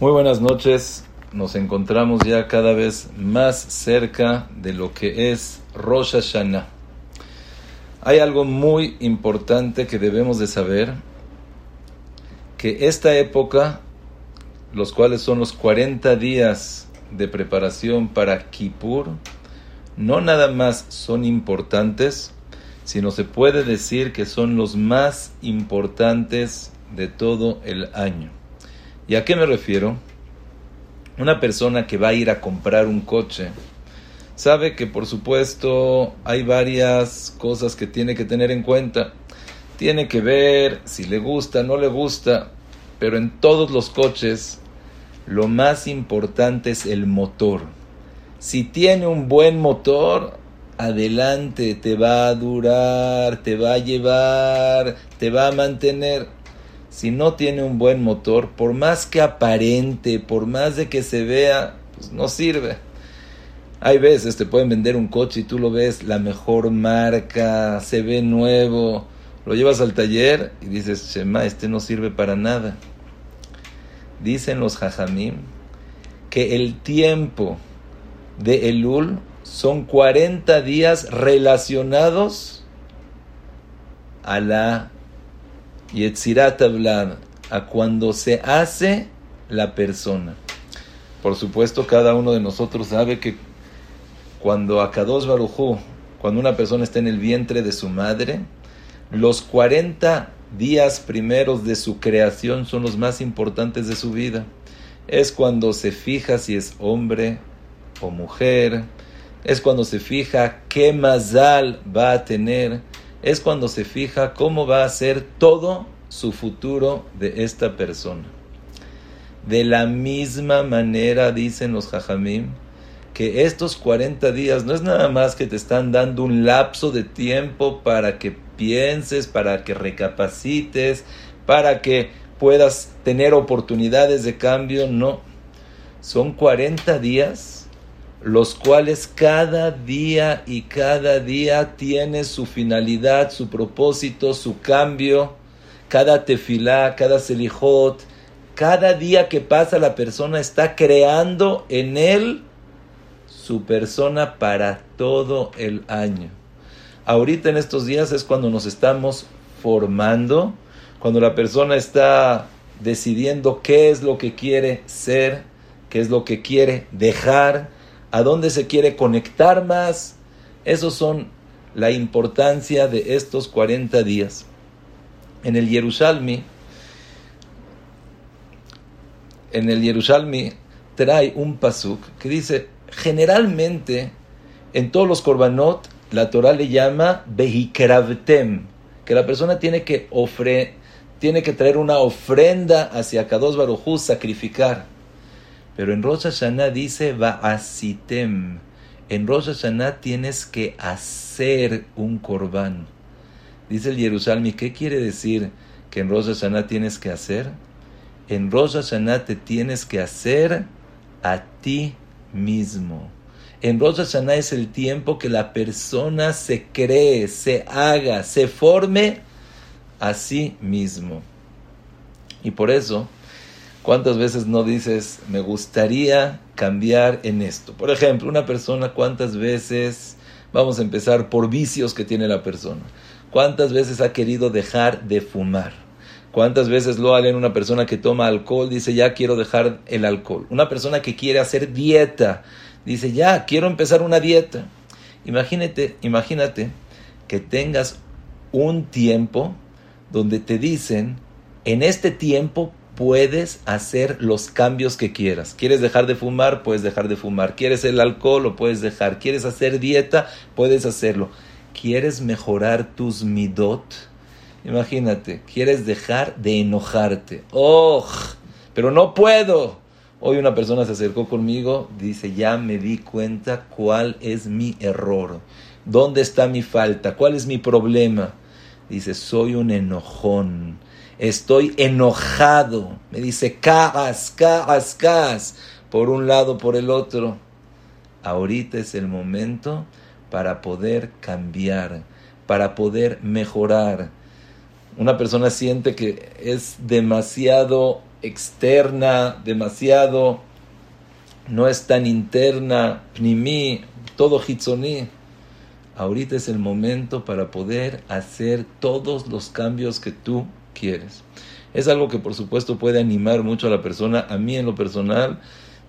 Muy buenas noches. Nos encontramos ya cada vez más cerca de lo que es Rosh Hashanah. Hay algo muy importante que debemos de saber, que esta época, los cuales son los 40 días de preparación para Kippur, no nada más son importantes, sino se puede decir que son los más importantes de todo el año. ¿Y a qué me refiero? Una persona que va a ir a comprar un coche sabe que por supuesto hay varias cosas que tiene que tener en cuenta. Tiene que ver si le gusta, no le gusta, pero en todos los coches lo más importante es el motor. Si tiene un buen motor, adelante, te va a durar, te va a llevar, te va a mantener si no tiene un buen motor, por más que aparente, por más de que se vea, pues no sirve. Hay veces te pueden vender un coche y tú lo ves la mejor marca, se ve nuevo, lo llevas al taller y dices, Shema, este no sirve para nada. Dicen los jajamim que el tiempo de Elul son 40 días relacionados a la Yetzirat hablar a cuando se hace la persona. Por supuesto, cada uno de nosotros sabe que cuando Akados Barujú, cuando una persona está en el vientre de su madre, los 40 días primeros de su creación son los más importantes de su vida. Es cuando se fija si es hombre o mujer, es cuando se fija qué mazal va a tener, es cuando se fija cómo va a ser todo su futuro de esta persona. De la misma manera dicen los jajamim que estos 40 días no es nada más que te están dando un lapso de tiempo para que pienses, para que recapacites, para que puedas tener oportunidades de cambio, no. Son 40 días los cuales cada día y cada día tiene su finalidad, su propósito, su cambio, cada tefilá, cada selijot, cada día que pasa la persona está creando en él su persona para todo el año. Ahorita en estos días es cuando nos estamos formando, cuando la persona está decidiendo qué es lo que quiere ser, qué es lo que quiere dejar, a dónde se quiere conectar más. Esos son la importancia de estos 40 días. En el Yerushalmi, en el Yerushalmi trae un pasuk que dice, generalmente en todos los korbanot la Torah le llama behikravtem, que la persona tiene que ofre, tiene que traer una ofrenda hacia Kadosh Baruj sacrificar. Pero en Rosh Hashanah dice Va'asitem. En Rosh Hashanah tienes que hacer un corbán. Dice el Jerusalén, ¿qué quiere decir que en Rosh Hashanah tienes que hacer? En Rosh Hashanah te tienes que hacer a ti mismo. En Rosh Hashanah es el tiempo que la persona se cree, se haga, se forme a sí mismo. Y por eso ¿Cuántas veces no dices, me gustaría cambiar en esto? Por ejemplo, una persona, ¿cuántas veces, vamos a empezar por vicios que tiene la persona? ¿Cuántas veces ha querido dejar de fumar? ¿Cuántas veces lo en una persona que toma alcohol? Dice, ya quiero dejar el alcohol. Una persona que quiere hacer dieta, dice, ya quiero empezar una dieta. Imagínate, imagínate que tengas un tiempo donde te dicen, en este tiempo puedes hacer los cambios que quieras. ¿Quieres dejar de fumar? Puedes dejar de fumar. ¿Quieres el alcohol? Lo puedes dejar. ¿Quieres hacer dieta? Puedes hacerlo. ¿Quieres mejorar tus midot? Imagínate, quieres dejar de enojarte. ¡Oh! Pero no puedo. Hoy una persona se acercó conmigo, dice, ya me di cuenta cuál es mi error, dónde está mi falta, cuál es mi problema. Dice, soy un enojón estoy enojado. Me dice, cas, cas, cas, por un lado, por el otro. Ahorita es el momento para poder cambiar, para poder mejorar. Una persona siente que es demasiado externa, demasiado, no es tan interna, ni mí, todo hitzoní. Ahorita es el momento para poder hacer todos los cambios que tú quieres. Es algo que por supuesto puede animar mucho a la persona. A mí en lo personal,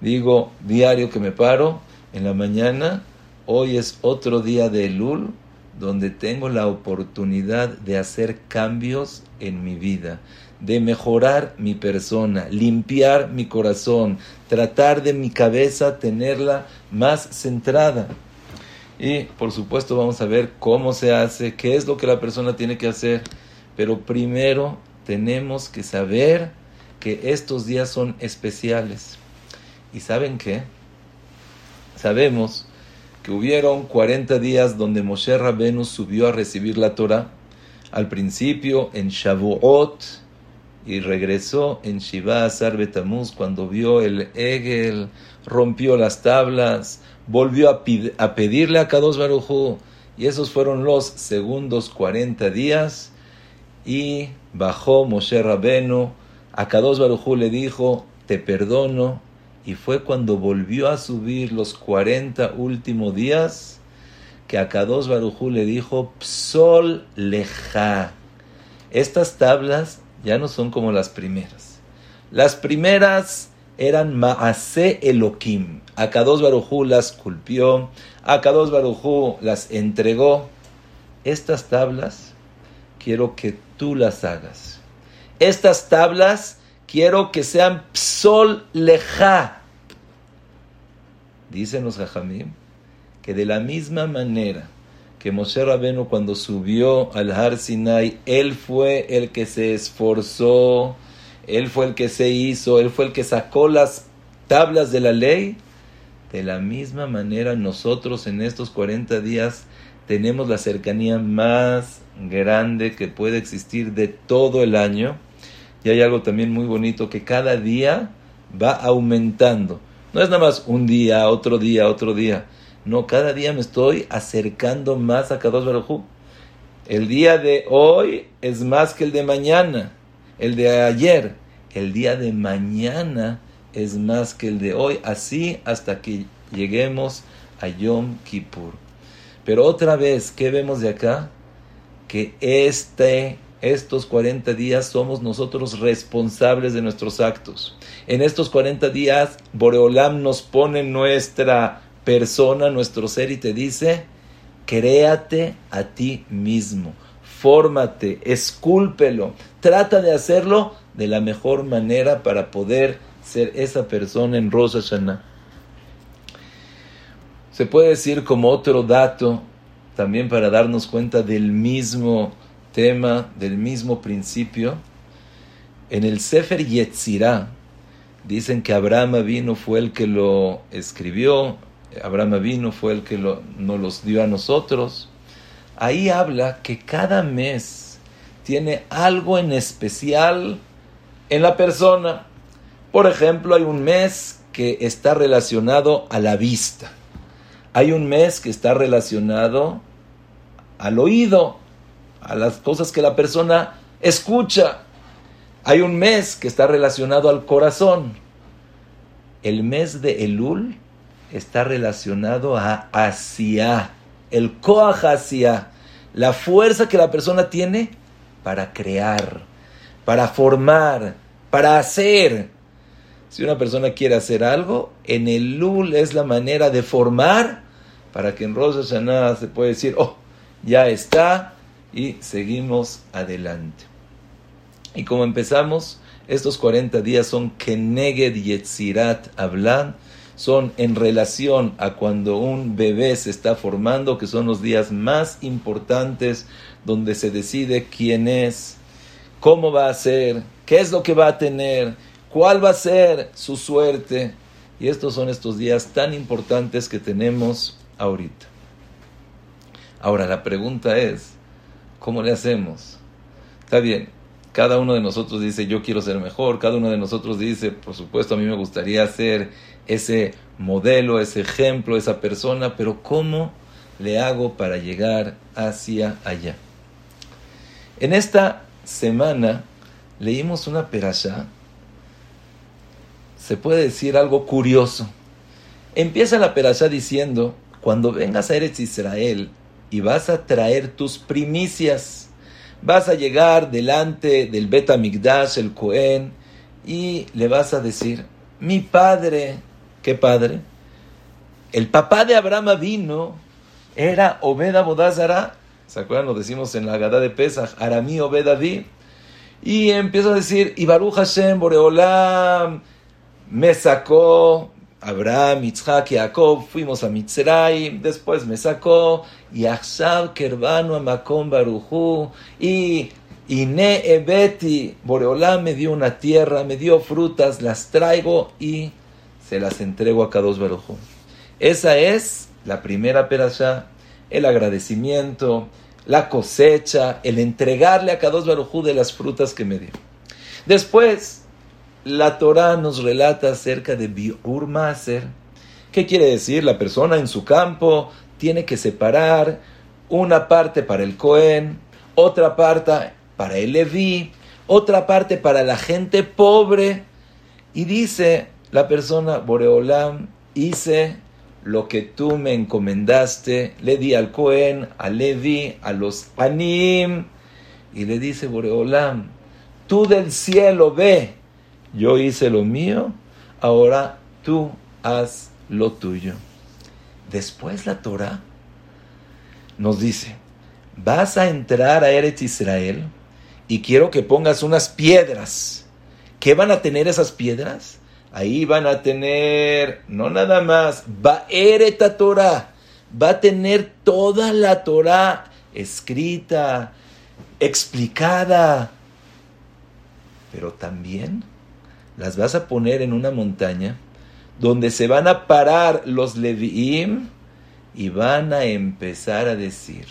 digo diario que me paro en la mañana, hoy es otro día de Elul, donde tengo la oportunidad de hacer cambios en mi vida, de mejorar mi persona, limpiar mi corazón, tratar de mi cabeza tenerla más centrada. Y por supuesto vamos a ver cómo se hace, qué es lo que la persona tiene que hacer. Pero primero tenemos que saber que estos días son especiales. ¿Y saben qué? Sabemos que hubieron 40 días donde Moshe Rabenu subió a recibir la Torah. Al principio en Shavuot y regresó en Shiva Asar Betamuz cuando vio el Egel, rompió las tablas, volvió a, pedirle a Kadosh Barujú y esos fueron los segundos 40 días y bajó Moshe Rabenu, a Kadosh Barujú le dijo, te perdono, y fue cuando volvió a subir los 40 últimos días que a Kadosh Barujú le dijo, Psol leja. Estas tablas ya no son como las primeras. Las primeras eran Maase Elohim. A Kadosh Barujú las culpió, a Kadosh Barujú las entregó. Estas tablas quiero que tú las hagas. Estas tablas quiero que sean psol leja. Dicen los jajamim que de la misma manera que Moshe Rabenu cuando subió al Har Sinai, él fue el que se esforzó, él fue el que se hizo, él fue el que sacó las tablas de la ley. De la misma manera nosotros en estos 40 días tenemos la cercanía más grande que puede existir de todo el año. Y hay algo también muy bonito que cada día va aumentando. No es nada más un día, otro día, otro día. No, cada día me estoy acercando más a Kadosh Baruj El día de hoy es más que el de mañana, el de ayer. El día de mañana es más que el de hoy, así hasta que lleguemos a Yom Kippur. Pero otra vez, ¿qué vemos de acá? Que este estos 40 días somos nosotros responsables de nuestros actos. En estos 40 días, Boreolam nos pone nuestra persona, nuestro ser y te dice, créate a ti mismo, fórmate, escúlpelo, trata de hacerlo de la mejor manera para poder ser esa persona en Rosh Hashanah. Se puede decir como otro dato, también para darnos cuenta del mismo tema del mismo principio. En el Sefer Yetzirah dicen que Abraham vino fue el que lo escribió, Abraham vino fue el que lo, nos los dio a nosotros. Ahí habla que cada mes tiene algo en especial en la persona. Por ejemplo, hay un mes que está relacionado a la vista. Hay un mes que está relacionado al oído a las cosas que la persona escucha. Hay un mes que está relacionado al corazón. El mes de Elul está relacionado a Asia, el Koach Asia, la fuerza que la persona tiene para crear, para formar, para hacer. Si una persona quiere hacer algo, en el Elul es la manera de formar para que en Rosh Hashanah se puede decir, oh, ya está, y seguimos adelante. Y como empezamos, estos 40 días son Keneged Yetzirat hablan son en relación a cuando un bebé se está formando, que son los días más importantes donde se decide quién es, cómo va a ser, qué es lo que va a tener, cuál va a ser su suerte. Y estos son estos días tan importantes que tenemos ahorita. Ahora la pregunta es, ¿Cómo le hacemos? Está bien, cada uno de nosotros dice yo quiero ser mejor, cada uno de nosotros dice, por supuesto, a mí me gustaría ser ese modelo, ese ejemplo, esa persona, pero ¿cómo le hago para llegar hacia allá? En esta semana leímos una perasha se puede decir algo curioso. Empieza la perashá diciendo, cuando vengas a Eretz Israel y vas a traer tus primicias, vas a llegar delante del Bet Amigdash, el Cohen, y le vas a decir, mi padre, ¿qué padre? El papá de Abraham vino, era Obeda Bodazara, ¿se acuerdan? Lo decimos en la Gada de Pesach, Aramí Obedadí. Y empiezo a decir, y Baruch Hashem, Boreolam, me sacó Abraham, Yitzhak, Jacob, fuimos a Mitzrayim, después me sacó, y Achshav Kerbanu a Makom Baruchu, y Ne Ebeti, Boreolam me dio una tierra, me dio frutas, las traigo y se las entrego a Kadosh Baruchu. Esa es la primera perashá, el agradecimiento, la cosecha, el entregarle a Kadosh Baruchu de las frutas que me dio. Después, la Torah nos relata acerca de Biur Maser. ¿Qué quiere decir? La persona en su campo tiene que separar una parte para el Cohen, otra parte para el Leví, otra parte para la gente pobre. Y dice la persona, Boreolam, hice lo que tú me encomendaste, le di al Cohen, a Levi, a los Anim, y le dice Boreolam, tú del cielo ve, yo hice lo mío, ahora tú haz lo tuyo. Después la Torah nos dice, vas a entrar a Eretz Israel y quiero que pongas unas piedras. ¿Qué van a tener esas piedras? Ahí van a tener, no nada más, va a Torah, va a tener toda la Torah escrita, explicada, pero también las vas a poner en una montaña donde se van a parar los Leviim y van a empezar a decir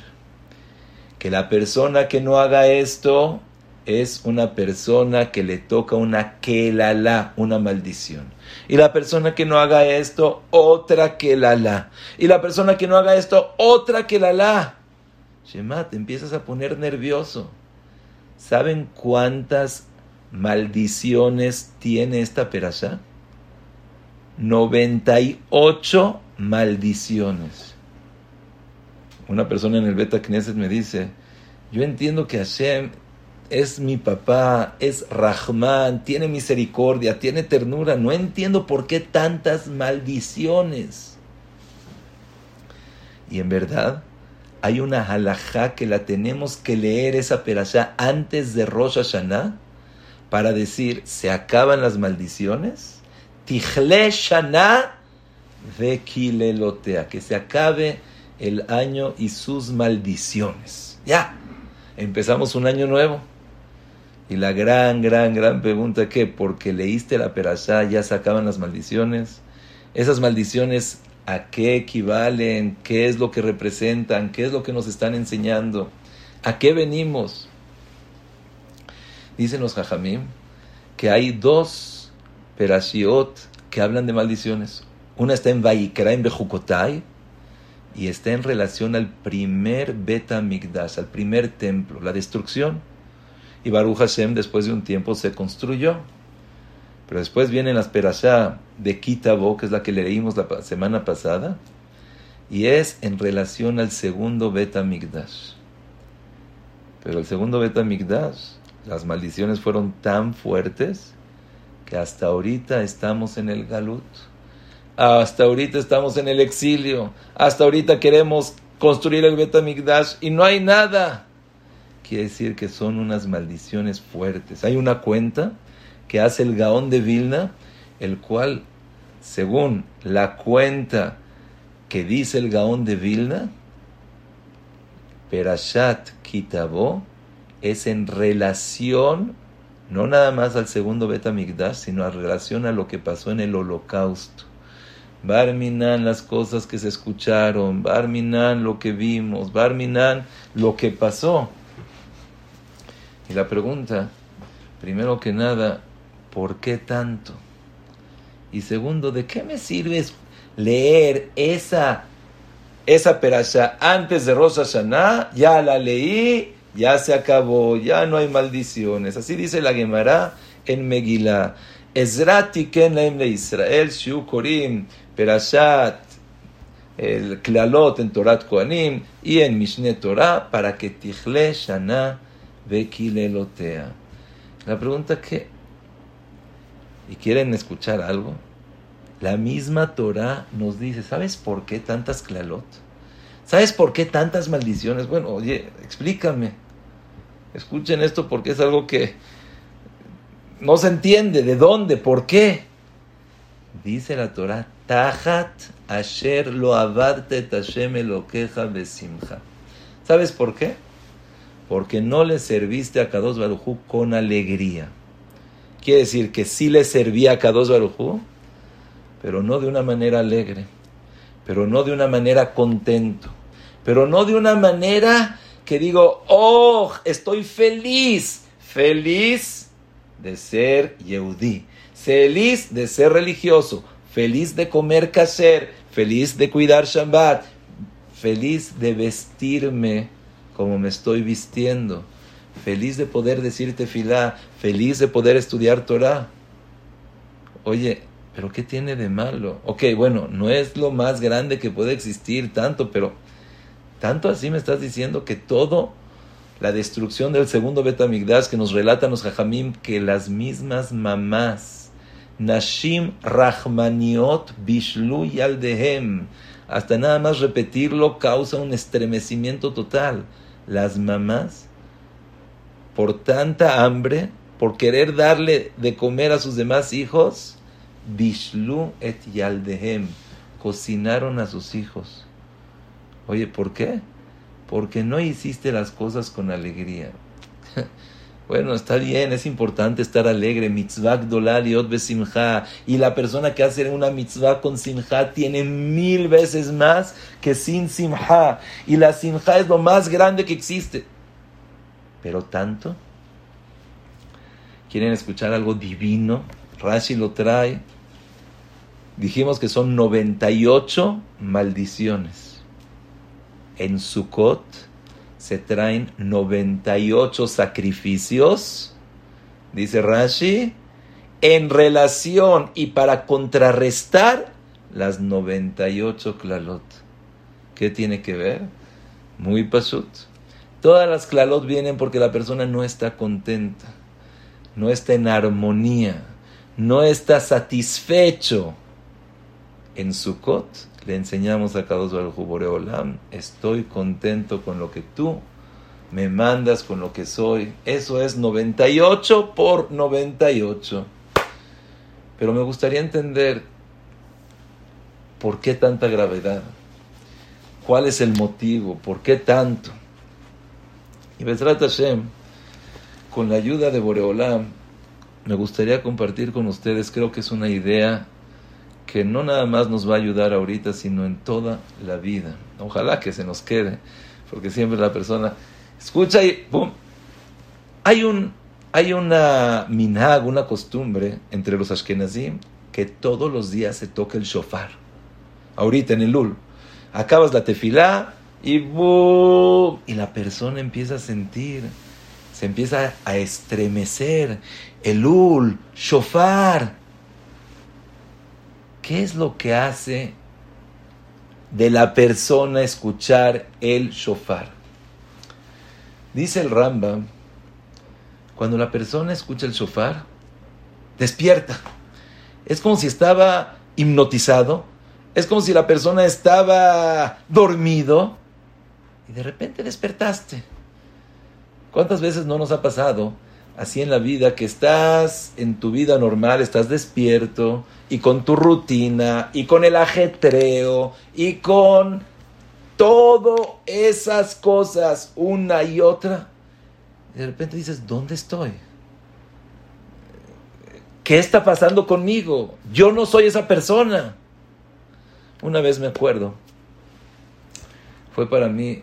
que la persona que no haga esto es una persona que le toca una kelala, una maldición. Y la persona que no haga esto, otra kelala. Y la persona que no haga esto, otra kelala. Shema, te empiezas a poner nervioso. ¿Saben cuántas maldiciones tiene esta perasha? 98 maldiciones. Una persona en el Beta Knesset me dice, yo entiendo que Hashem es mi papá, es Rahman, tiene misericordia, tiene ternura. No entiendo por qué tantas maldiciones. Y en verdad, hay una halajá que la tenemos que leer esa perashá antes de Rosh Hashanah para decir, ¿se acaban las maldiciones? Tijle Shana de Kilelotea, que se acabe el año y sus maldiciones. Ya, empezamos un año nuevo. Y la gran, gran, gran pregunta que, porque leíste la perashá, ya se acaban las maldiciones. Esas maldiciones, ¿a qué equivalen? ¿Qué es lo que representan? ¿Qué es lo que nos están enseñando? ¿A qué venimos? Dicen los jajamim que hay dos perashiot que hablan de maldiciones. Una está en Vaikra, en Bejukotai, y está en relación al primer Beta Migdash, al primer templo, la destrucción y Baruch Hashem después de un tiempo se construyó. Pero después vienen las perashá de Kitabo, que es la que leímos la semana pasada, y es en relación al segundo Beta Migdash. Pero el segundo Beta Migdash, las maldiciones fueron tan fuertes que hasta ahorita estamos en el Galut. Hasta ahorita estamos en el exilio. Hasta ahorita queremos construir el Beta Migdash y no hay nada quiere decir que son unas maldiciones fuertes. Hay una cuenta que hace el Gaón de Vilna, el cual, según la cuenta que dice el Gaón de Vilna, Perashat Kitabo es en relación no nada más al segundo Betamigdash, sino en relación a lo que pasó en el holocausto. Barminan las cosas que se escucharon, Barminan lo que vimos, Barminan lo que pasó. Y la pregunta, primero que nada, ¿por qué tanto? Y segundo, ¿de qué me sirve leer esa, esa perasha antes de Rosh Hashanah? Ya la leí, ya se acabó, ya no hay maldiciones. Así dice la Gemara en Megillah. Ezra tiken laim le Israel, shiu korim, perashat, el klalot en Torat Koanim y en Mishne Torah para que tichle shana vekilelotea. La pregunta que, ¿y quieren escuchar algo? La misma Torah nos dice, ¿sabes por qué tantas klalot? ¿Sabes por qué tantas maldiciones? Bueno, oye, explícame. Escuchen esto porque es algo que no se entiende. ¿De dónde? ¿Por qué? Dice la Torah, Tahat asher lo abarte tashem queja besimcha. ¿Sabes por qué? Porque no le serviste a Kadosh Barujú con alegría. Quiere decir que sí le servía a Kadosh Barujú, pero no de una manera alegre, pero no de una manera contento, pero no de una manera que digo, oh, estoy feliz, feliz de ser Yehudí, feliz de ser religioso, feliz de comer kasher, feliz de cuidar Shabbat, feliz de vestirme como me estoy vistiendo, feliz de poder decirte filá, feliz de poder estudiar Torah. Oye, pero ¿qué tiene de malo? Ok, bueno, no es lo más grande que puede existir tanto, pero tanto así me estás diciendo que todo la destrucción del segundo Betamigdash que nos relatan los Jajamim que las mismas mamás Nashim Rahmaniot Bishlu Yaldehem hasta nada más repetirlo causa un estremecimiento total. Las mamás por tanta hambre, por querer darle de comer a sus demás hijos, Bishlu et Yaldehem cocinaron a sus hijos Oye, ¿por qué? Porque no hiciste las cosas con alegría. bueno, está bien, es importante estar alegre. Mitzvah dolal y besimha. Y la persona que hace una mitzvah con simha tiene mil veces más que sin simha. Y la simha es lo más grande que existe. Pero tanto. ¿Quieren escuchar algo divino? Rashi lo trae. Dijimos que son 98 maldiciones en Sukkot se traen 98 sacrificios, dice Rashi, en relación y para contrarrestar las 98 klalot. ¿Qué tiene que ver? Muy pasut. Todas las klalot vienen porque la persona no está contenta, no está en armonía, no está satisfecho. En Sukkot le enseñamos a Kadosh Baruj Olam, estoy contento con lo que tú me mandas, con lo que soy. Eso es 98 por 98. Pero me gustaría entender por qué tanta gravedad, cuál es el motivo, por qué tanto. Y Besrat Hashem, con la ayuda de Boreolam, me gustaría compartir con ustedes, creo que es una idea que no nada más nos va a ayudar ahorita, sino en toda la vida. Ojalá que se nos quede, porque siempre la persona escucha y ¡pum! Hay, un, hay una minhag, una costumbre entre los ashkenazim que todos los días se toca el shofar. Ahorita en el lul. Acabas la tefilá y. Y la persona empieza a sentir, se empieza a estremecer. El lul, shofar ¿Qué es lo que hace de la persona escuchar el shofar? Dice el Rambam, cuando la persona escucha el shofar, despierta. Es como si estaba hipnotizado, es como si la persona estaba dormido y de repente despertaste. ¿Cuántas veces no nos ha pasado así en la vida que estás en tu vida normal, estás despierto, y con tu rutina y con el ajetreo y con todas esas cosas una y otra. De repente dices, ¿dónde estoy? ¿Qué está pasando conmigo? Yo no soy esa persona. Una vez me acuerdo, fue para mí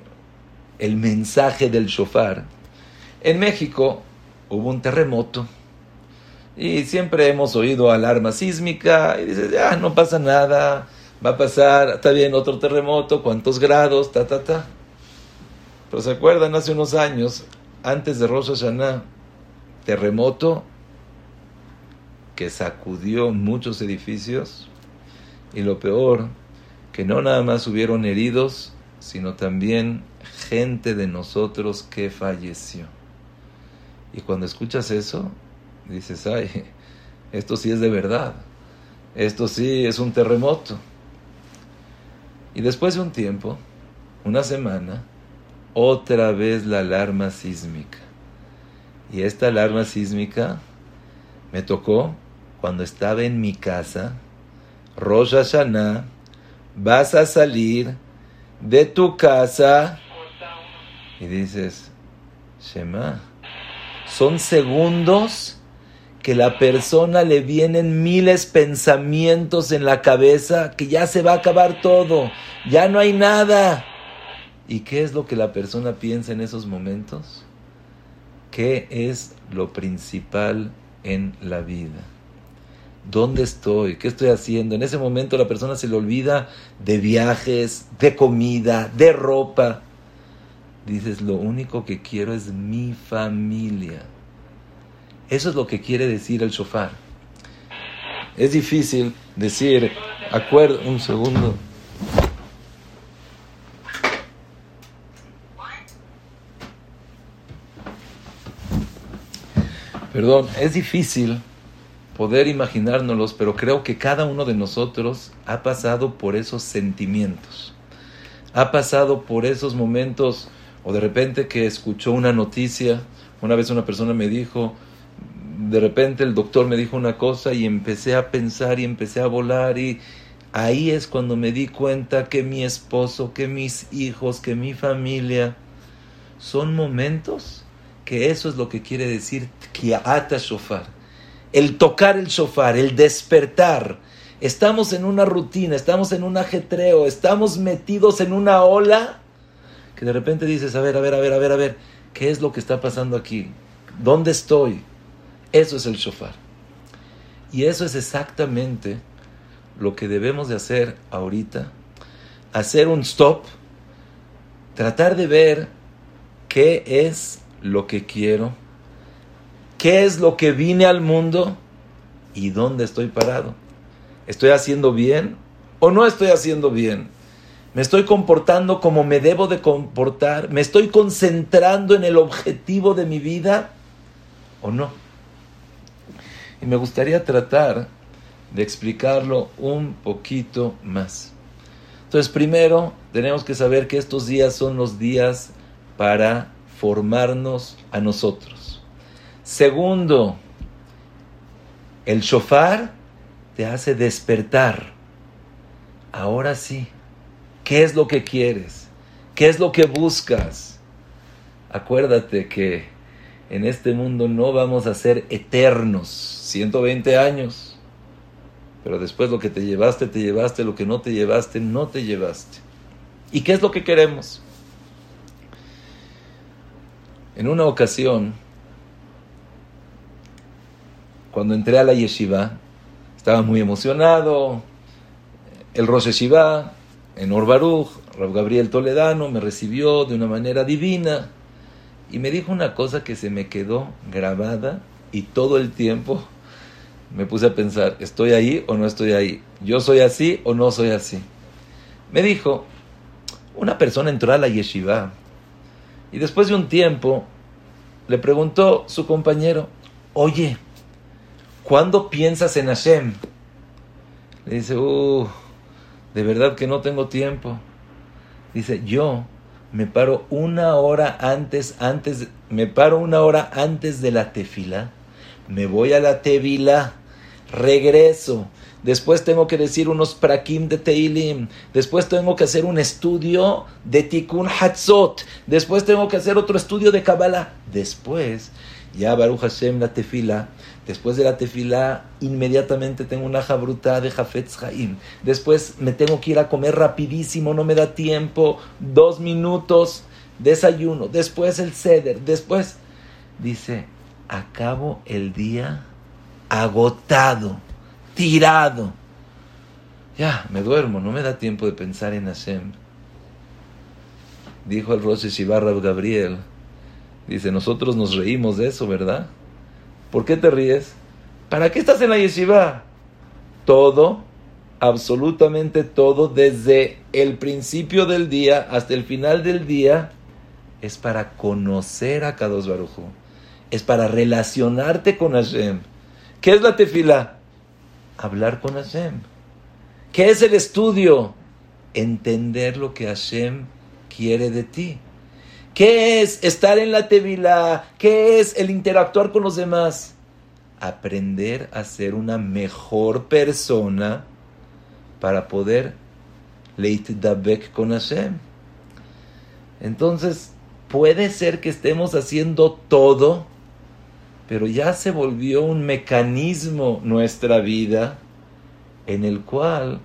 el mensaje del shofar. En México hubo un terremoto y siempre hemos oído alarma sísmica y dices, ya, no pasa nada, va a pasar, está bien, otro terremoto, cuántos grados, ta, ta, ta. Pero se acuerdan, hace unos años, antes de Rosh Hashanah, terremoto, que sacudió muchos edificios y lo peor, que no nada más hubieron heridos, sino también gente de nosotros que falleció. Y cuando escuchas eso, dices, ay, esto sí es de verdad, esto sí es un terremoto. Y después de un tiempo, una semana, otra vez la alarma sísmica. Y esta alarma sísmica me tocó cuando estaba en mi casa, Rosh Hashanah, vas a salir de tu casa y dices, Shema, son segundos que la persona le vienen miles pensamientos en la cabeza que ya se va a acabar todo, ya no hay nada. ¿Y qué es lo que la persona piensa en esos momentos? ¿Qué es lo principal en la vida? ¿Dónde estoy? ¿Qué estoy haciendo? En ese momento la persona se le olvida de viajes, de comida, de ropa. Dices, lo único que quiero es mi familia. Eso es lo que quiere decir el shofar. Es difícil decir, acuerdo, un segundo. Perdón, es difícil poder imaginárnoslos, pero creo que cada uno de nosotros ha pasado por esos sentimientos. Ha pasado por esos momentos, o de repente que escuchó una noticia, una vez una persona me dijo, de repente el doctor me dijo una cosa y empecé a pensar y empecé a volar y ahí es cuando me di cuenta que mi esposo, que mis hijos, que mi familia son momentos que eso es lo que quiere decir Kia'ata Shofar. El tocar el shofar, el despertar. Estamos en una rutina, estamos en un ajetreo, estamos metidos en una ola que de repente dices, a ver, a ver, a ver, a ver, a ver, ¿qué es lo que está pasando aquí? ¿Dónde estoy? Eso es el shofar. Y eso es exactamente lo que debemos de hacer ahorita. Hacer un stop, tratar de ver qué es lo que quiero, qué es lo que vine al mundo y dónde estoy parado. ¿Estoy haciendo bien o no estoy haciendo bien? ¿Me estoy comportando como me debo de comportar? ¿Me estoy concentrando en el objetivo de mi vida o no? Me gustaría tratar de explicarlo un poquito más. Entonces, primero, tenemos que saber que estos días son los días para formarnos a nosotros. Segundo, el shofar te hace despertar. Ahora sí, ¿qué es lo que quieres? ¿Qué es lo que buscas? Acuérdate que en este mundo no vamos a ser eternos, 120 años. Pero después lo que te llevaste, te llevaste, lo que no te llevaste, no te llevaste. ¿Y qué es lo que queremos? En una ocasión, cuando entré a la yeshiva, estaba muy emocionado. El Rosh Yeshiva, en Orbaruch, Rav Gabriel Toledano, me recibió de una manera divina y me dijo una cosa que se me quedó grabada y todo el tiempo me puse a pensar, ¿estoy ahí o no estoy ahí? ¿Yo soy así o no soy así? Me dijo, una persona entró a la yeshiva y después de un tiempo le preguntó su compañero, oye, ¿cuándo piensas en Hashem? Le dice, uh, de verdad que no tengo tiempo. Dice, yo me paro una hora antes, antes, me paro una hora antes de la tefila, me voy a la tevila, regreso, después tengo que decir unos prakim de Teilim, después tengo que hacer un estudio de Tikkun Hatzot, después tengo que hacer otro estudio de Kabbalah, después, ya Baruch Hashem la tefila, después de la tefila inmediatamente tengo una jabruta de Jafetz Haim, después me tengo que ir a comer rapidísimo, no me da tiempo, dos minutos, desayuno, después el ceder, después, dice, acabo el día agotado tirado. Ya, me duermo, no me da tiempo de pensar en Hashem. Dijo el Rosh Shibarra Gabriel. Dice, nosotros nos reímos de eso, ¿verdad? ¿Por qué te ríes? ¿Para qué estás en la yeshiva? Todo, absolutamente todo, desde el principio del día hasta el final del día, es para conocer a Kadosh Baruj es para relacionarte con Hashem. ¿Qué es la tefila? Hablar con Hashem. ¿Qué es el estudio? Entender lo que Hashem quiere de ti. ¿Qué es estar en la tefila? ¿Qué es el interactuar con los demás? Aprender a ser una mejor persona para poder leit dabek con Hashem. Entonces, puede ser que estemos haciendo todo pero ya se volvió un mecanismo nuestra vida en el cual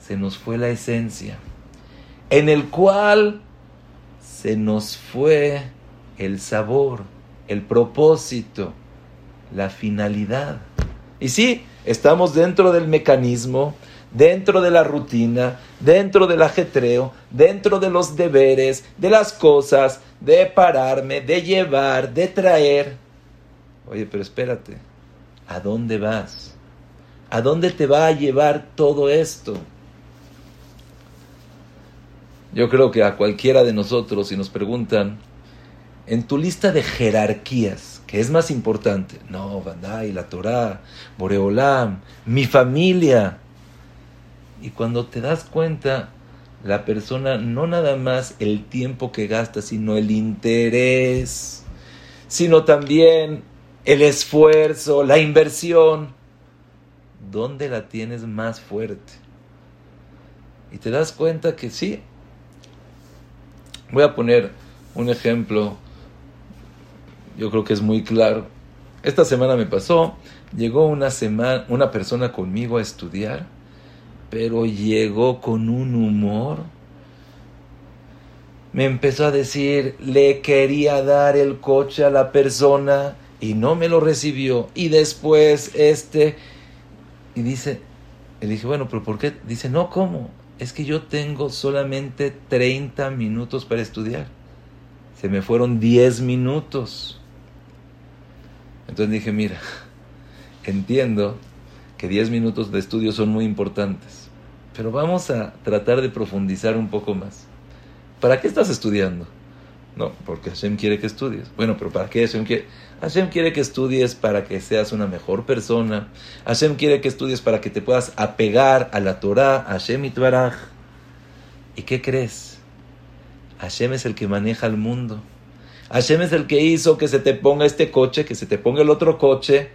se nos fue la esencia, en el cual se nos fue el sabor, el propósito, la finalidad. Y sí, estamos dentro del mecanismo, dentro de la rutina, dentro del ajetreo, dentro de los deberes, de las cosas, de pararme, de llevar, de traer Oye, pero espérate, ¿a dónde vas? ¿A dónde te va a llevar todo esto? Yo creo que a cualquiera de nosotros, si nos preguntan, en tu lista de jerarquías, ¿qué es más importante? No, Bandai, la Torah, Boreolam, mi familia. Y cuando te das cuenta, la persona no nada más el tiempo que gasta, sino el interés, sino también el esfuerzo, la inversión, ¿dónde la tienes más fuerte? Y te das cuenta que sí. Voy a poner un ejemplo, yo creo que es muy claro. Esta semana me pasó, llegó una, semana, una persona conmigo a estudiar, pero llegó con un humor. Me empezó a decir, le quería dar el coche a la persona y no me lo recibió. Y después este, y dice, le dije, bueno, pero ¿por qué? Dice, no, ¿cómo? Es que yo tengo solamente 30 minutos para estudiar. Se me fueron 10 minutos. Entonces dije, mira, entiendo que 10 minutos de estudio son muy importantes, pero vamos a tratar de profundizar un poco más. ¿Para qué estás estudiando? No, porque Hashem quiere que estudies. Bueno, pero ¿para qué Hashem quiere? Hashem quiere que estudies para que seas una mejor persona. Hashem quiere que estudies para que te puedas apegar a la Torah, Hashem y Tvaraj. ¿Y qué crees? Hashem es el que maneja el mundo. Hashem es el que hizo que se te ponga este coche, que se te ponga el otro coche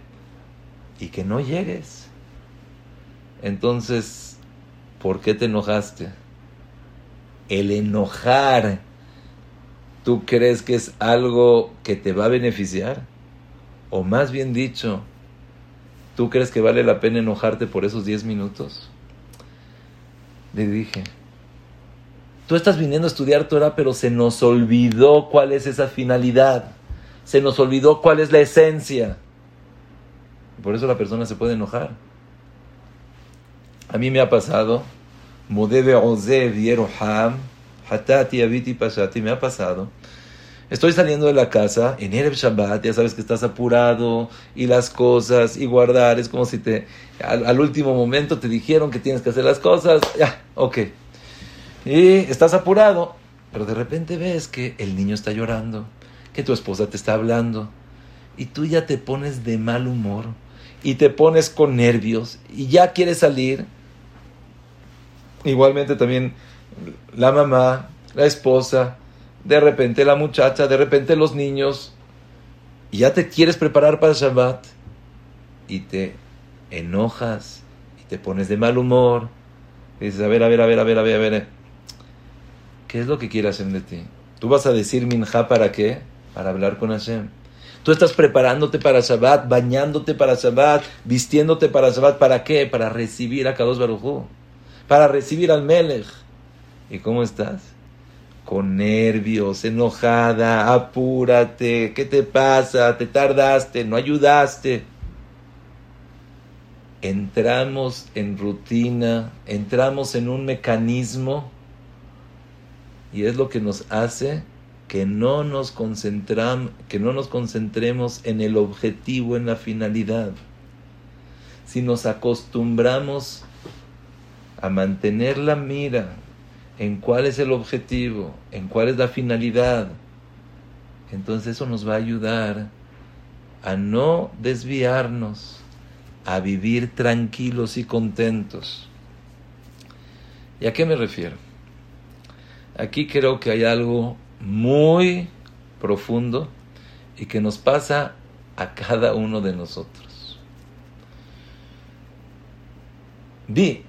y que no llegues. Entonces, ¿por qué te enojaste? El enojar ¿Tú crees que es algo que te va a beneficiar? O más bien dicho, ¿tú crees que vale la pena enojarte por esos 10 minutos? Le dije, tú estás viniendo a estudiar Torah, pero se nos olvidó cuál es esa finalidad. Se nos olvidó cuál es la esencia. Por eso la persona se puede enojar. A mí me ha pasado, Ozev Yeroham, Hatati Aviti Pashati, me ha pasado. Estoy saliendo de la casa en Erev Shabbat, ya sabes que estás apurado y las cosas y guardar, es como si te al, último momento te dijeron que tienes que hacer las cosas, ya, ok. Y estás apurado, pero de repente ves que el niño está llorando, que tu esposa te está hablando y tú ya te pones de mal humor y te pones con nervios y ya quieres salir. Igualmente también la mamá, la esposa, de repente la muchacha, de repente los niños, y ya te quieres preparar para Shabbat, y te enojas, y te pones de mal humor, y dices, a ver, a ver, a ver, a ver, a ver, a ver, ¿qué es lo que quiere Hashem de ti? ¿Tú vas a decir minja para qué? Para hablar con Hashem. Tú estás preparándote para Shabbat, bañándote para Shabbat, vistiéndote para Shabbat, ¿para qué? Para recibir a Kadosh Baruj para recibir al Melech. ¿Y cómo estás? Con nervios, enojada, apúrate, ¿qué te pasa? ¿Te tardaste? ¿No ayudaste? Entramos en rutina, entramos en un mecanismo y es lo que nos hace que no nos que no nos concentremos en el objetivo, en la finalidad. si nos acostumbramos a mantener la mira en cuál es el objetivo, en cuál es la finalidad, entonces eso nos va a ayudar a no desviarnos, a vivir tranquilos y contentos. ¿Y a qué me refiero? Aquí creo que hay algo muy profundo y que nos pasa a cada uno de nosotros. Vi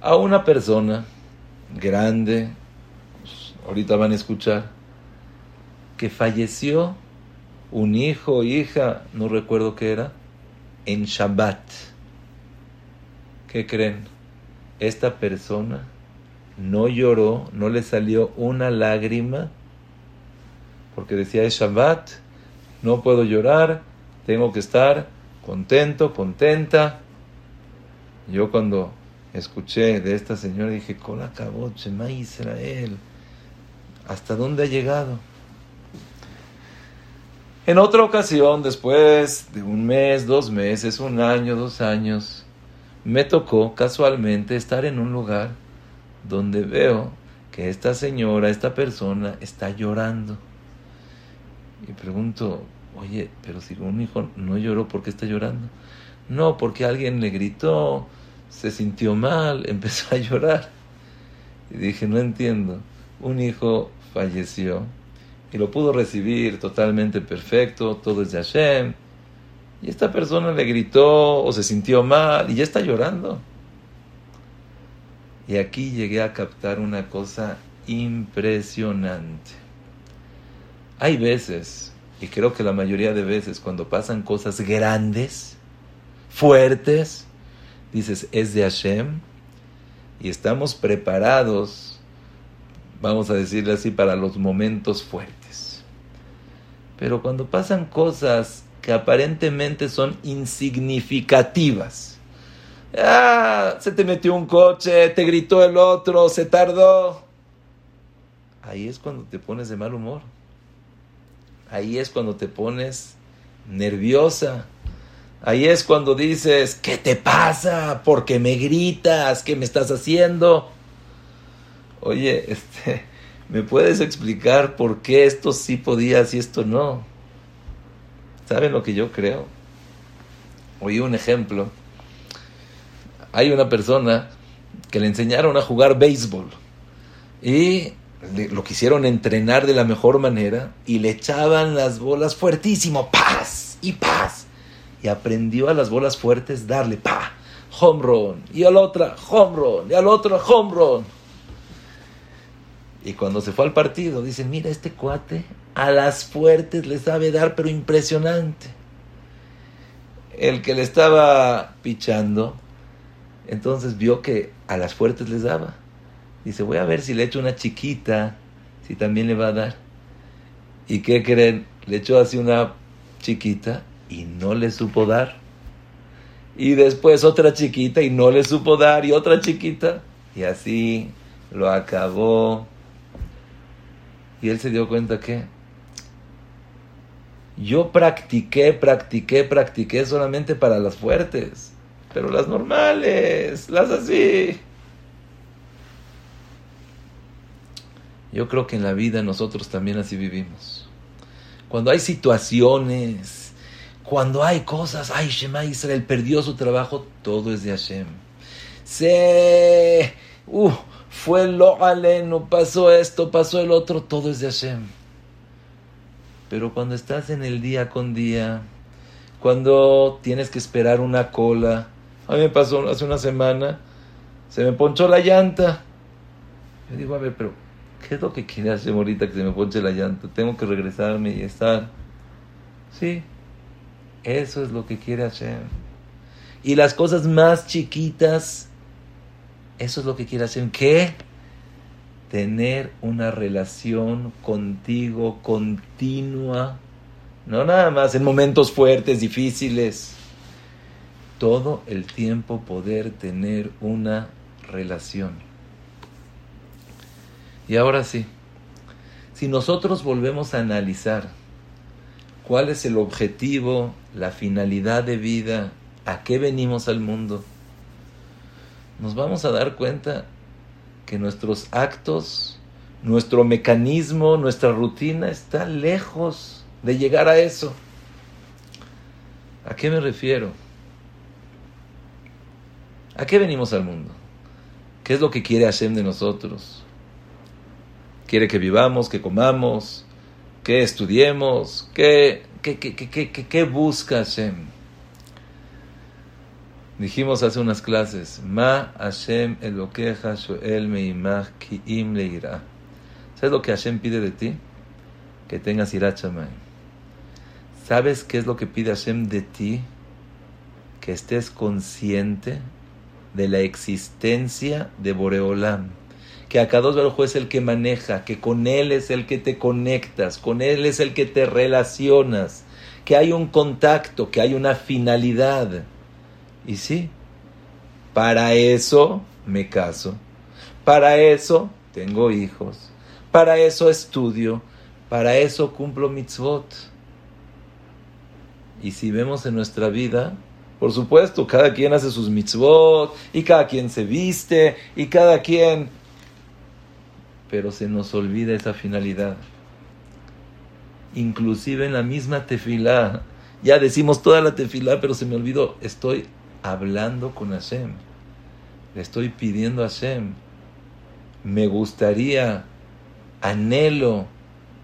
a una persona grande, ahorita van a escuchar, que falleció un hijo o hija, no recuerdo qué era, en Shabbat. ¿Qué creen? Esta persona no lloró, no le salió una lágrima, porque decía es Shabbat, no puedo llorar, tengo que estar contento, contenta. Yo cuando escuché de esta señora dije, acabó, Shema Israel, ¿hasta dónde ha llegado? En otra ocasión, después de un mes, dos meses, un año, dos años, me tocó casualmente estar en un lugar donde veo que esta señora, esta persona está llorando. Y pregunto, oye, pero si un hijo no lloró, ¿por qué está llorando? No, porque alguien le gritó, se sintió mal, empezó a llorar. Y dije, no entiendo, un hijo falleció y lo pudo recibir totalmente perfecto, todo es de Hashem. Y esta persona le gritó o se sintió mal y ya está llorando. Y aquí llegué a captar una cosa impresionante. Hay veces, y creo que la mayoría de veces, cuando pasan cosas grandes, fuertes, dices, es de Hashem, y estamos preparados, vamos a decirle así, para los momentos fuertes. Pero cuando pasan cosas que aparentemente son insignificativas, Ah, se te metió un coche, te gritó el otro, se tardó. Ahí es cuando te pones de mal humor. Ahí es cuando te pones nerviosa. Ahí es cuando dices, ¿qué te pasa? ¿Por qué me gritas? ¿Qué me estás haciendo? Oye, este, ¿me puedes explicar por qué esto sí podías y esto no? ¿Saben lo que yo creo? Oí un ejemplo hay una persona que le enseñaron a jugar béisbol y lo quisieron entrenar de la mejor manera y le echaban las bolas fuertísimo, paz y paz. Y aprendió a las bolas fuertes darle pa, home run, y a la otra home run, y al otro home run. Y cuando se fue al partido, dicen, mira, este cuate a las fuertes le sabe dar, pero impresionante. El que le estaba pichando entonces vio que a las fuertes les daba. Dice, voy a ver si le echo una chiquita, si también le va a dar. ¿Y qué creen? Le echó así una chiquita y no le supo dar. Y después otra chiquita y no le supo dar y otra chiquita. Y así lo acabó. Y él se dio cuenta que yo practiqué, practiqué, practiqué solamente para las fuertes. Pero las normales, las así. Yo creo que en la vida nosotros también así vivimos. Cuando hay situaciones, cuando hay cosas, ay, Shema Israel perdió su trabajo, todo es de Hashem. Se, uh, fue lo no pasó esto, pasó el otro, todo es de Hashem. Pero cuando estás en el día con día, cuando tienes que esperar una cola, a mí me pasó hace una semana, se me ponchó la llanta. Yo digo, a ver, pero ¿qué es lo que quiere hacer ahorita que se me ponche la llanta? Tengo que regresarme y estar. Sí, eso es lo que quiere hacer. Y las cosas más chiquitas, eso es lo que quiere hacer. ¿Qué? Tener una relación contigo continua. No nada más en momentos fuertes, difíciles todo el tiempo poder tener una relación. Y ahora sí, si nosotros volvemos a analizar cuál es el objetivo, la finalidad de vida ¿A qué venimos al mundo? Nos vamos a dar cuenta que nuestros actos, nuestro mecanismo, nuestra rutina está lejos de llegar a eso. ¿A qué me refiero? ¿A qué venimos al mundo? ¿Qué es lo que quiere Hashem de nosotros? Quiere que vivamos, que comamos, que estudiemos, que, que, que, que busca Hashem. Dijimos hace unas clases, Ma Hashem Elokeja Shoel Meimach Kiim. ¿Sabes lo que Hashem pide de ti? Que tengas irachamay. ¿Sabes qué es lo que pide Hashem de ti? Que estés consciente de la existencia de Boreolam. Que Akados Baruj es el que maneja, que con él es el que te conectas, con él es el que te relacionas, que hay un contacto, que hay una finalidad. Y sí, para eso me caso, para eso tengo hijos, para eso estudio, para eso cumplo mitzvot. Y si vemos en nuestra vida, por supuesto, cada quien hace sus mitzvot y cada quien se viste y cada quien... Pero se nos olvida esa finalidad. Inclusive en la misma tefilá. Ya decimos toda la tefilá, pero se me olvidó. Estoy hablando con Hashem. Le estoy pidiendo a Hashem. Me gustaría, anhelo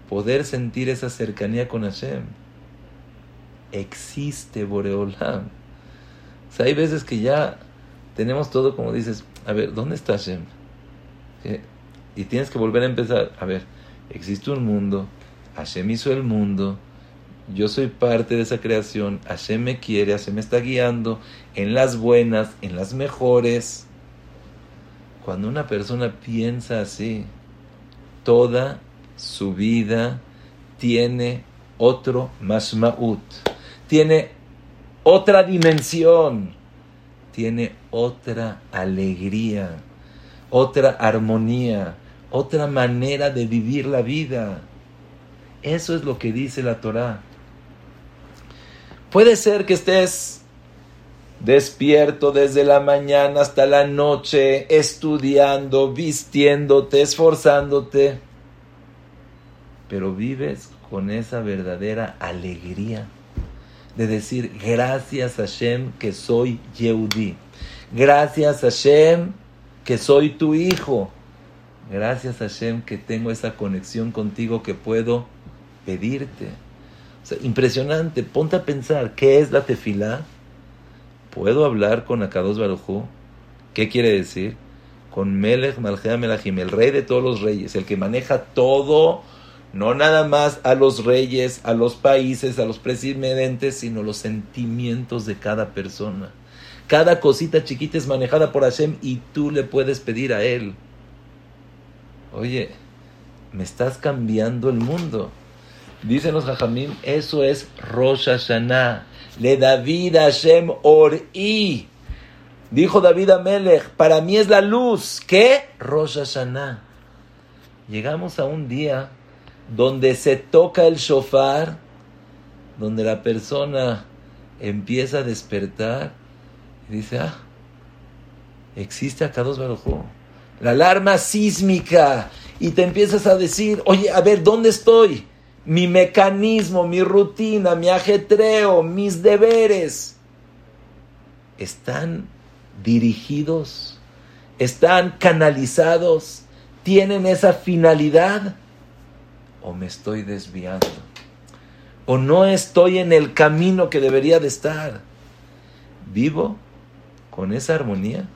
poder sentir esa cercanía con Hashem. Existe Boreolam o sea, hay veces que ya tenemos todo como dices, a ver, ¿dónde está Hashem? Y tienes que volver a empezar. A ver, existe un mundo, Hashem hizo el mundo, yo soy parte de esa creación, Hashem me quiere, Hashem me está guiando en las buenas, en las mejores. Cuando una persona piensa así, toda su vida tiene otro mashma'ut, tiene otra dimensión, tiene otra alegría, otra armonía, otra manera de vivir la vida. Eso es lo que dice la Torah. Puede ser que estés despierto desde la mañana hasta la noche, estudiando, vistiéndote, esforzándote, pero vives con esa verdadera alegría de decir gracias a Hashem que soy Yehudi. Gracias a Hashem que soy tu hijo. Gracias Hashem que tengo esa conexión contigo que puedo pedirte. impresionante. Ponte a pensar, ¿qué es la tefilá? ¿Puedo hablar con Akados Barujú? ¿Qué quiere decir? Con Melech Malchea Melachim, el rey de todos los reyes, el que maneja todo no nada más a los reyes, a los países, a los presidentes, sino los sentimientos de cada persona. Cada cosita chiquita es manejada por Hashem y tú le puedes pedir a Él. Oye, me estás cambiando el mundo. Dicen los Jajamim, eso es Rosh Hashanah. Le David Hashem Or'i. Dijo David Amelech, para mí es la luz. ¿Qué? Rosh Hashanah. Llegamos a un día donde se toca el shofar, donde la persona empieza a despertar y dice, ah, existe acá dos Barujú. La alarma sísmica. Y te empiezas a decir, oye, a ver, ¿dónde estoy? Mi mecanismo, mi rutina, mi ajetreo, mis deberes. ¿Están dirigidos? ¿Están canalizados? ¿Tienen esa finalidad? o me estoy desviando, o no estoy en el camino que debería de estar. Vivo con esa armonía.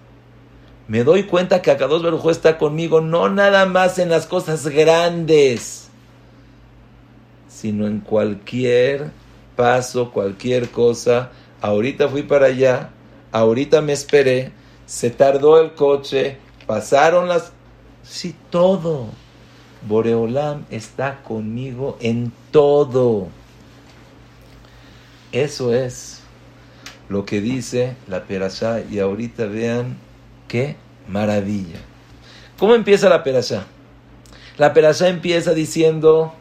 Me doy cuenta que Akados Baruj está conmigo no nada más en las cosas grandes, sino en cualquier paso, cualquier cosa. Ahorita fui para allá, ahorita me esperé, se tardó el coche, pasaron las... Sí, todo. Boreolam está conmigo en todo. Eso es lo que dice la Perashá y ahorita vean qué maravilla. ¿Cómo empieza la Perashá? La Perashá empieza diciendo,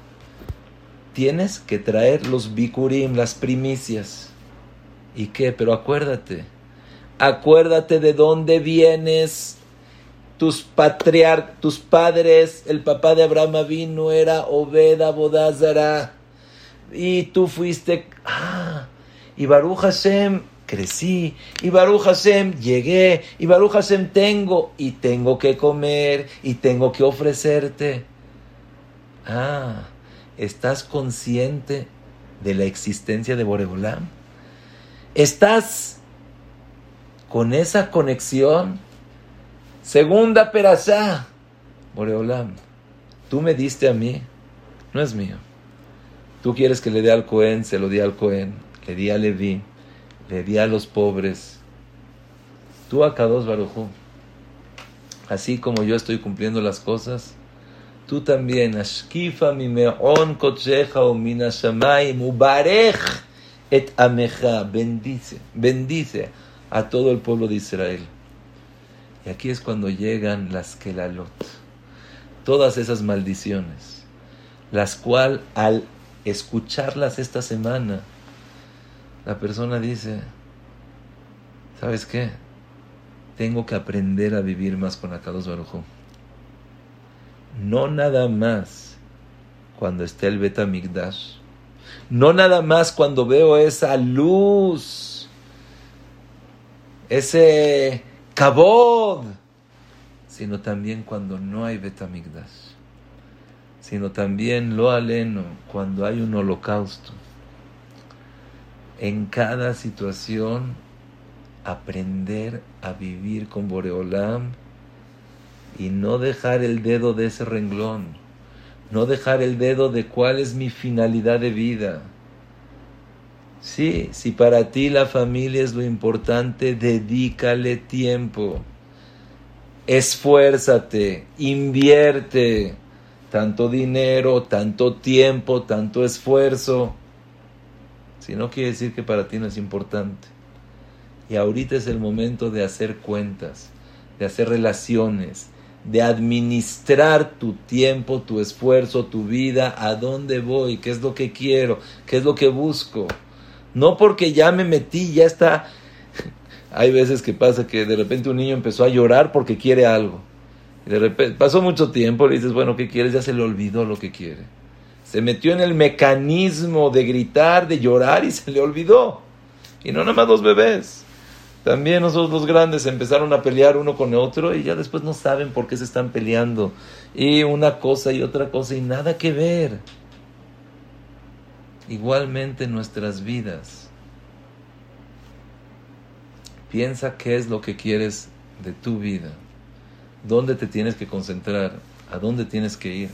tienes que traer los bikurim, las primicias. ¿Y qué? Pero acuérdate, acuérdate de dónde vienes. Tus patriar, tus padres, el papá de Abraham vino era Obeda Bodazara. Y tú fuiste, ah, y Baruch Hashem, crecí, y Baruch Hashem, llegué, y Baruch Hashem tengo, y tengo que comer, y tengo que ofrecerte. Ah, ¿estás consciente de la existencia de Boreolam? ¿Estás con esa conexión? Segunda perashá. Boreolam, tú me diste a mí, no es mío. Tú quieres que le dé al Cohen, se lo di al Cohen, le di a Leví, le di a los pobres. Tú a Kadosh Barujú. Así como yo estoy cumpliendo las cosas, tú también. Ashkifa mi me'on o et ameja, bendice, bendice a todo el pueblo de Israel. Y aquí es cuando llegan las kelalot, todas esas maldiciones, las cuales al escucharlas esta semana, la persona dice, ¿sabes qué? Tengo que aprender a vivir más con Akados Baruj No nada más cuando esté el Betamigdash, no nada más cuando veo esa luz, ese cabod, sino también cuando no hay Betamigdash, sino también lo aleno, cuando hay un holocausto. En cada situación, aprender a vivir con Boreolam y no dejar el dedo de ese renglón no dejar el dedo de cuál es mi finalidad de vida. Sí, si para ti la familia es lo importante, dedícale tiempo. Esfuérzate, invierte tanto dinero, tanto tiempo, tanto esfuerzo. Si no quiere decir que para ti no es importante. Y ahorita es el momento de hacer cuentas, de hacer relaciones, de administrar tu tiempo, tu esfuerzo, tu vida, a dónde voy, qué es lo que quiero, qué es lo que busco. No porque ya me metí, ya está. Hay veces que pasa que de repente un niño empezó a llorar porque quiere algo. De repente pasó mucho tiempo, le dices, bueno, ¿qué quieres? Ya se le olvidó lo que quiere. Se metió en el mecanismo de gritar, de llorar y se le olvidó. Y no nada más los bebés. También nosotros los grandes empezaron a pelear uno con el otro y ya después no saben por qué se están peleando. Y una cosa y otra cosa y nada que ver. Igualmente nuestras vidas. Piensa qué es lo que quieres de tu vida. ¿Dónde te tienes que concentrar? ¿A dónde tienes que ir?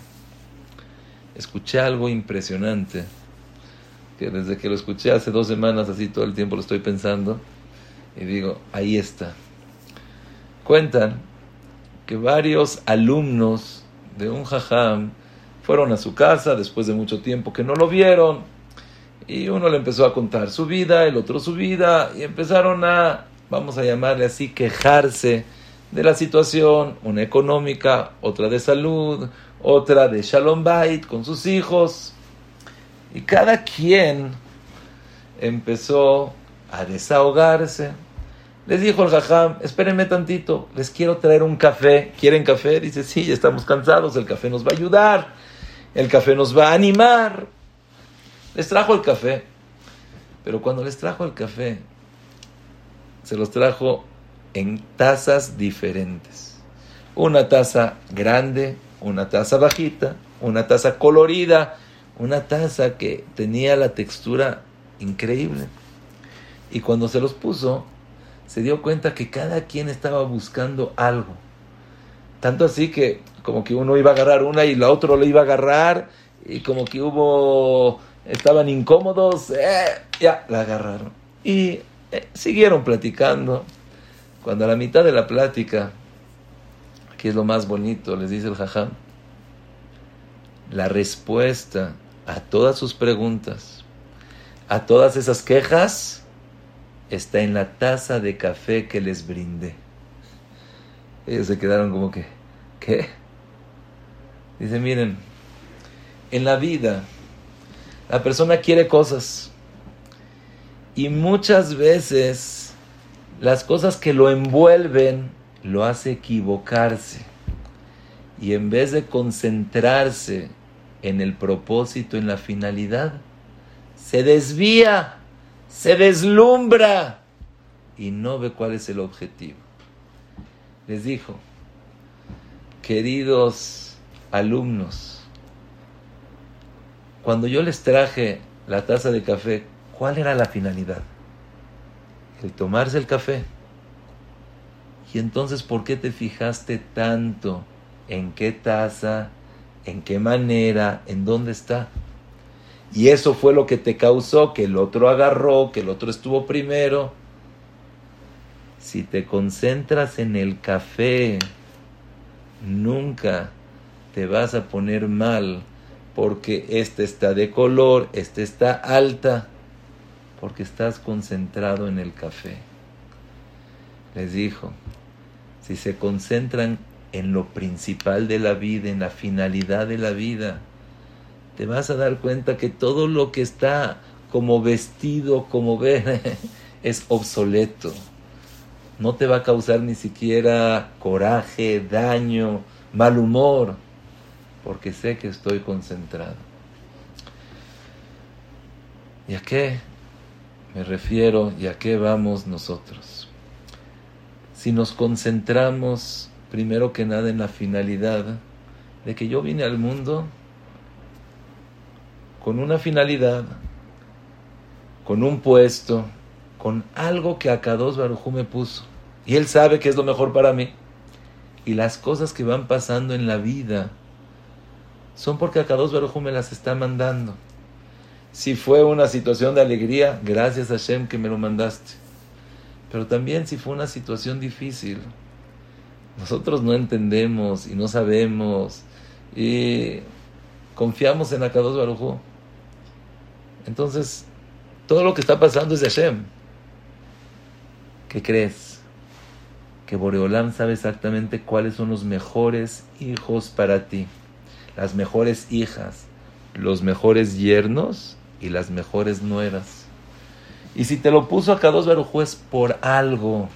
Escuché algo impresionante, que desde que lo escuché hace dos semanas, así todo el tiempo lo estoy pensando y digo, ahí está. Cuentan que varios alumnos de un jajam fueron a su casa después de mucho tiempo que no lo vieron y uno le empezó a contar su vida, el otro su vida y empezaron a, vamos a llamarle así, quejarse de la situación, una económica, otra de salud, otra de Shalom Bait con sus hijos. Y cada quien empezó a desahogarse, les dijo el jajam, espérenme tantito, les quiero traer un café. ¿Quieren café? Dice, sí, ya estamos cansados, el café nos va a ayudar, el café nos va a animar. Les trajo el café, pero cuando les trajo el café, se los trajo en tazas diferentes. Una taza grande, una taza bajita, una taza colorida, una taza que tenía la textura increíble. Y cuando se los puso, se dio cuenta que cada quien estaba buscando algo. Tanto así que como que uno iba a agarrar una y la otro lo iba a agarrar y como que hubo, estaban incómodos, eh, ya la agarraron. Y eh, siguieron platicando. Cuando a la mitad de la plática, que es lo más bonito, les dice el jajam, la respuesta a todas sus preguntas, a todas esas quejas, está en la taza de café que les brindé. Ellos se quedaron como que, ¿qué? Dice, miren, en la vida la persona quiere cosas Y muchas veces las cosas que lo envuelven lo hace equivocarse. Y en vez de concentrarse en el propósito, en la finalidad, se desvía, se deslumbra y no ve cuál es el objetivo. Les dijo, queridos alumnos, cuando yo les traje la taza de café, ¿cuál era la finalidad? El tomarse el café. Y entonces, ¿por qué te fijaste tanto en qué taza, en qué manera, en dónde está? Y eso fue lo que te causó que el otro agarró, que el otro estuvo primero. Si te concentras en el café, nunca te vas a poner mal porque este está de color, este está alta, porque estás concentrado en el café. Les dijo, si se concentran en lo principal de la vida, en la finalidad de la vida, te vas a dar cuenta que todo lo que está como vestido, como ve, es obsoleto. No te va a causar ni siquiera coraje, daño, mal humor porque sé que estoy concentrado. ¿Y a qué me refiero y a qué vamos nosotros? Si nos concentramos primero que nada en la finalidad de que yo vine al mundo con una finalidad, con un puesto, con algo que Akados Barujú me puso. Y él sabe que es lo mejor para mí. Y las cosas que van pasando en la vida son porque Akados Baruj me las está mandando. Si fue una situación de alegría, gracias a Hashem que me lo mandaste. Pero también si fue una situación difícil, nosotros no entendemos y no sabemos y confiamos en Akados Baruj Entonces, todo lo que está pasando es de Hashem. ¿Qué crees? Que Boreolam sabe exactamente cuáles son los mejores hijos para ti las mejores hijas, los mejores yernos y las mejores nueras. Y si te lo puso a dos Barujú por algo.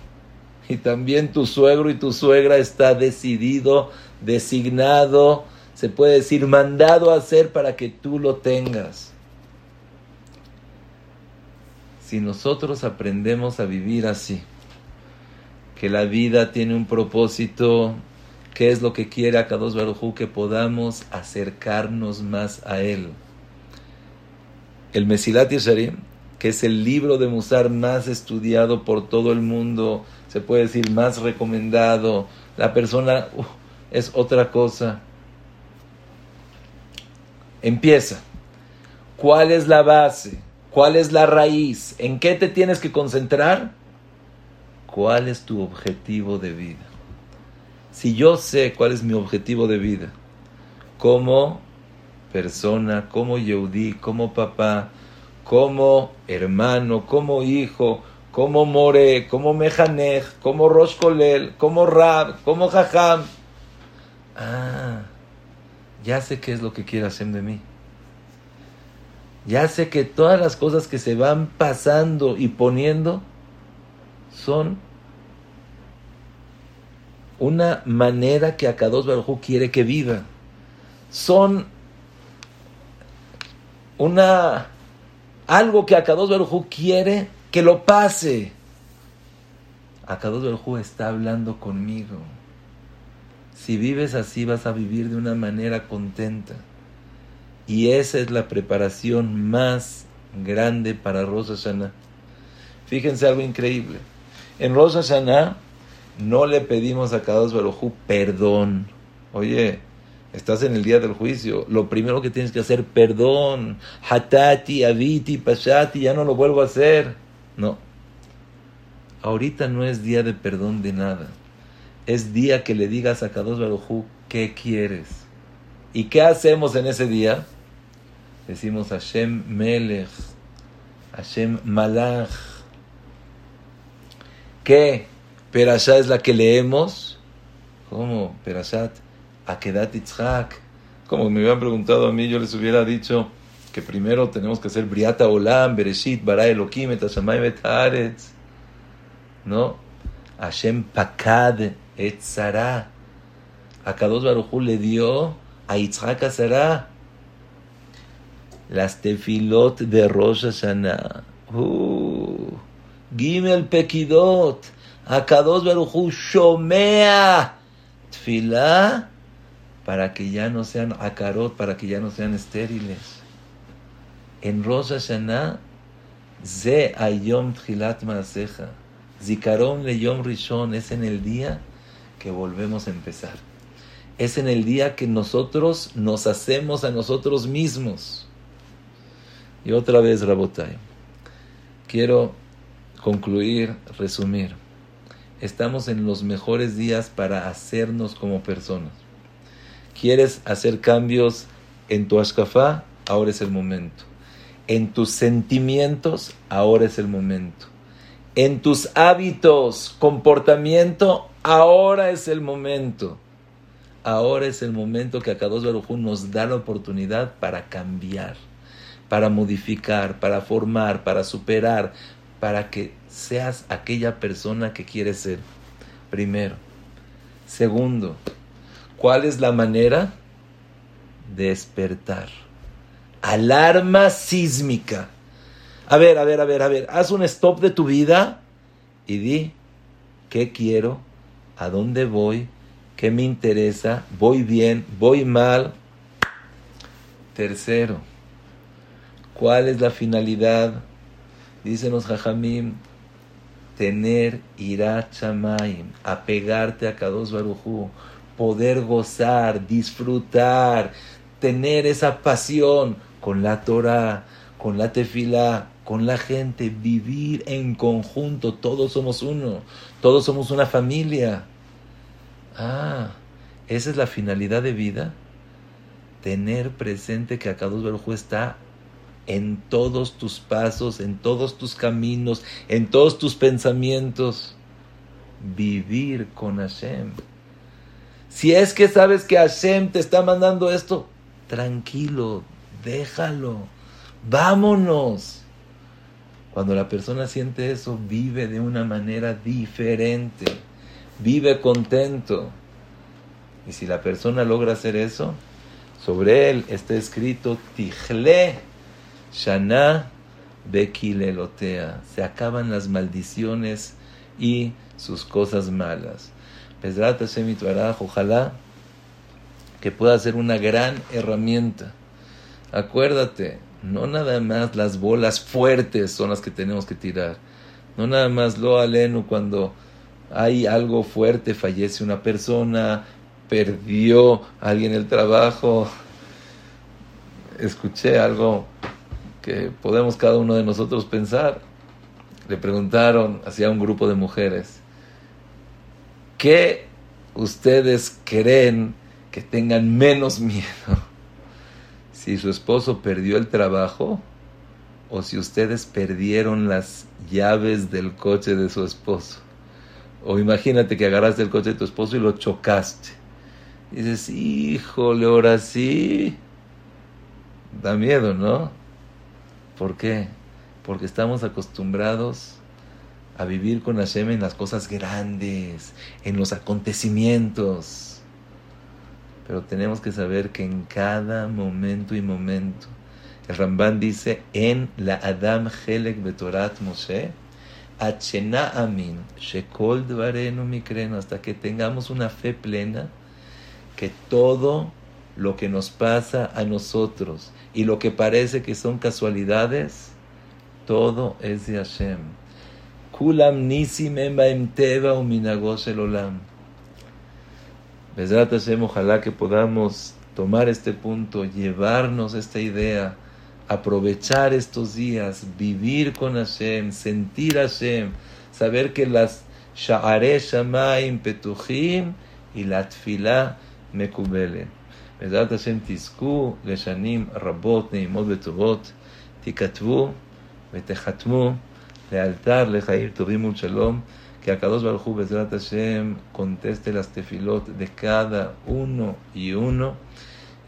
Y también tu suegro y tu suegra está decidido, designado, se puede decir, mandado a hacer para que tú lo tengas. Si nosotros aprendemos a vivir así, que la vida tiene un propósito ¿Qué es lo que quiere Akados Barujú? Que podamos acercarnos más a Él. El Mesilat Yesharim, que es el libro de Musar más estudiado por todo el mundo, se puede decir más recomendado, la persona es otra cosa. Empieza. ¿Cuál es la base? ¿Cuál es la raíz? ¿En qué te tienes que concentrar? ¿Cuál es tu objetivo de vida? si yo sé cuál es mi objetivo de vida, como persona, como Yehudi, como papá, como hermano, como hijo, como More, como Mejanej, como Rosh como Rab, como Jajam. Ah, ya sé qué es lo que quiere hacer de mí. Ya sé que todas las cosas que se van pasando y poniendo son una manera que Akados Baruj quiere que viva. Son una algo que Akados Baruj quiere que lo pase. Akados Baruj está hablando conmigo. Si vives así vas a vivir de una manera contenta. Y esa es la preparación más grande para Rosa Hashanah. Fíjense algo increíble. En Rosa Hashanah no le pedimos a Kadosh Barujú perdón. Oye, estás en el día del juicio. Lo primero que tienes que hacer, perdón. Hatati, Aviti, Pashati, ya no lo vuelvo a hacer. No. Ahorita no es día de perdón de nada. Es día que le digas a Kadosh Barujú qué quieres. ¿Y qué hacemos en ese día? Decimos Hashem Melech, Hashem Malach. ¿Qué? Perashá es la que leemos. ¿Cómo? Perashat, Akedat Itzhak. Como me hubieran preguntado a mí, yo les hubiera dicho que primero tenemos que hacer Briata Olam, Bereshit, Bara Elohim, Etashamay Betaretz. ¿No? Hashem Pakad Etzara. A Kadosh Baruchu le dio a Yitzhak Azara las tefilot de Rosh Hashanah. Uh, Gimel Pekidot. A Kadosh Baruchu Shomea. Tfilah para que ya no sean akarot, para que ya no sean estériles. En Rosh Hashanah, Ze Ayom Tchilat Maaseja, Zikaron Le Yom Rishon, es en el día que volvemos a empezar. Es en el día que nosotros nos hacemos a nosotros mismos. Y otra vez, Rabotai, quiero concluir, resumir. Estamos en los mejores días para hacernos como personas ¿Quieres hacer cambios en tu ashkafá? Ahora es el momento. En tus sentimientos, ahora es el momento. En tus hábitos, comportamiento, ahora es el momento. Ahora es el momento que Akados Barujú nos da la oportunidad para cambiar, para modificar, para formar, para superar, para que seas aquella persona que quieres ser. Primero. Segundo, ¿Cuál es la manera? Despertar. Alarma sísmica. A ver, a ver, a ver, a ver. Haz un stop de tu vida y di, ¿qué quiero? ¿A dónde voy? ¿Qué me interesa? ¿Voy bien? ¿Voy mal? Tercero, ¿cuál es la finalidad? Dicen los jajamim, tener irat chamaim, apegarte a Kados Barujú poder gozar, disfrutar, tener esa pasión con la Torah, con la tefila, con la gente, vivir en conjunto, todos somos uno, todos somos una familia. Ah, esa es la finalidad de vida, tener presente que Akados Baruj está en todos tus pasos, en todos tus caminos, en todos tus pensamientos. Vivir con Hashem. Si es que sabes que Hashem te está mandando esto, tranquilo, déjalo, vámonos. Cuando la persona siente eso, vive de una manera diferente, vive contento. Y si la persona logra hacer eso, sobre él está escrito Tijle Shana Bekilelotea. Se acaban las maldiciones y sus cosas malas ojalá que pueda ser una gran herramienta. Acuérdate, no nada más las bolas fuertes son las que tenemos que tirar. No nada más lo aleno cuando hay algo fuerte, fallece una persona, perdió alguien el trabajo. Escuché algo que podemos cada uno de nosotros pensar. Le preguntaron hacia un grupo de mujeres, ¿Qué ustedes creen que tengan menos miedo? Si su esposo perdió el trabajo o si ustedes perdieron las llaves del coche de su esposo. O imagínate que agarraste el coche de tu esposo y lo chocaste. Y dices, híjole, ahora sí. Da miedo, ¿no? ¿Por qué? Porque estamos acostumbrados a vivir con Hashem en las cosas grandes, en los acontecimientos. Pero tenemos que saber que en cada momento y momento, el Ramban dice, en la Adam Helek Betorat Moshe, Achena Amin, Shekol Dvarenu Mikreno, hasta que tengamos una fe plena, que todo lo que nos pasa a nosotros y lo que parece que son casualidades, todo es de Hashem Kulam nisim teva el olam. ojalá que podamos tomar este punto, llevarnos esta idea, aprovechar estos días, vivir con Hashem, sentir Hashem, saber que las sha'are shamayim petuchim y la tfila mekubele. בעזרת השם תזכו לשנים רבות, נעימות וטובות, תיכתבו ותחתמו lealtar, lejair, tuvimos shalom, que a Kadosh Baruj Bezrat Hashem conteste las tefilot de cada uno y uno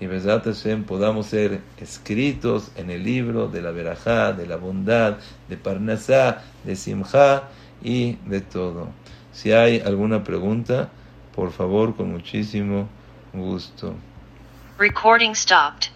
y Besat Hashem podamos ser escritos en el libro de la verajá, de la bondad, de Parnasá, de Simjá y de todo. Si hay alguna pregunta, por favor, con muchísimo gusto. Recording stopped.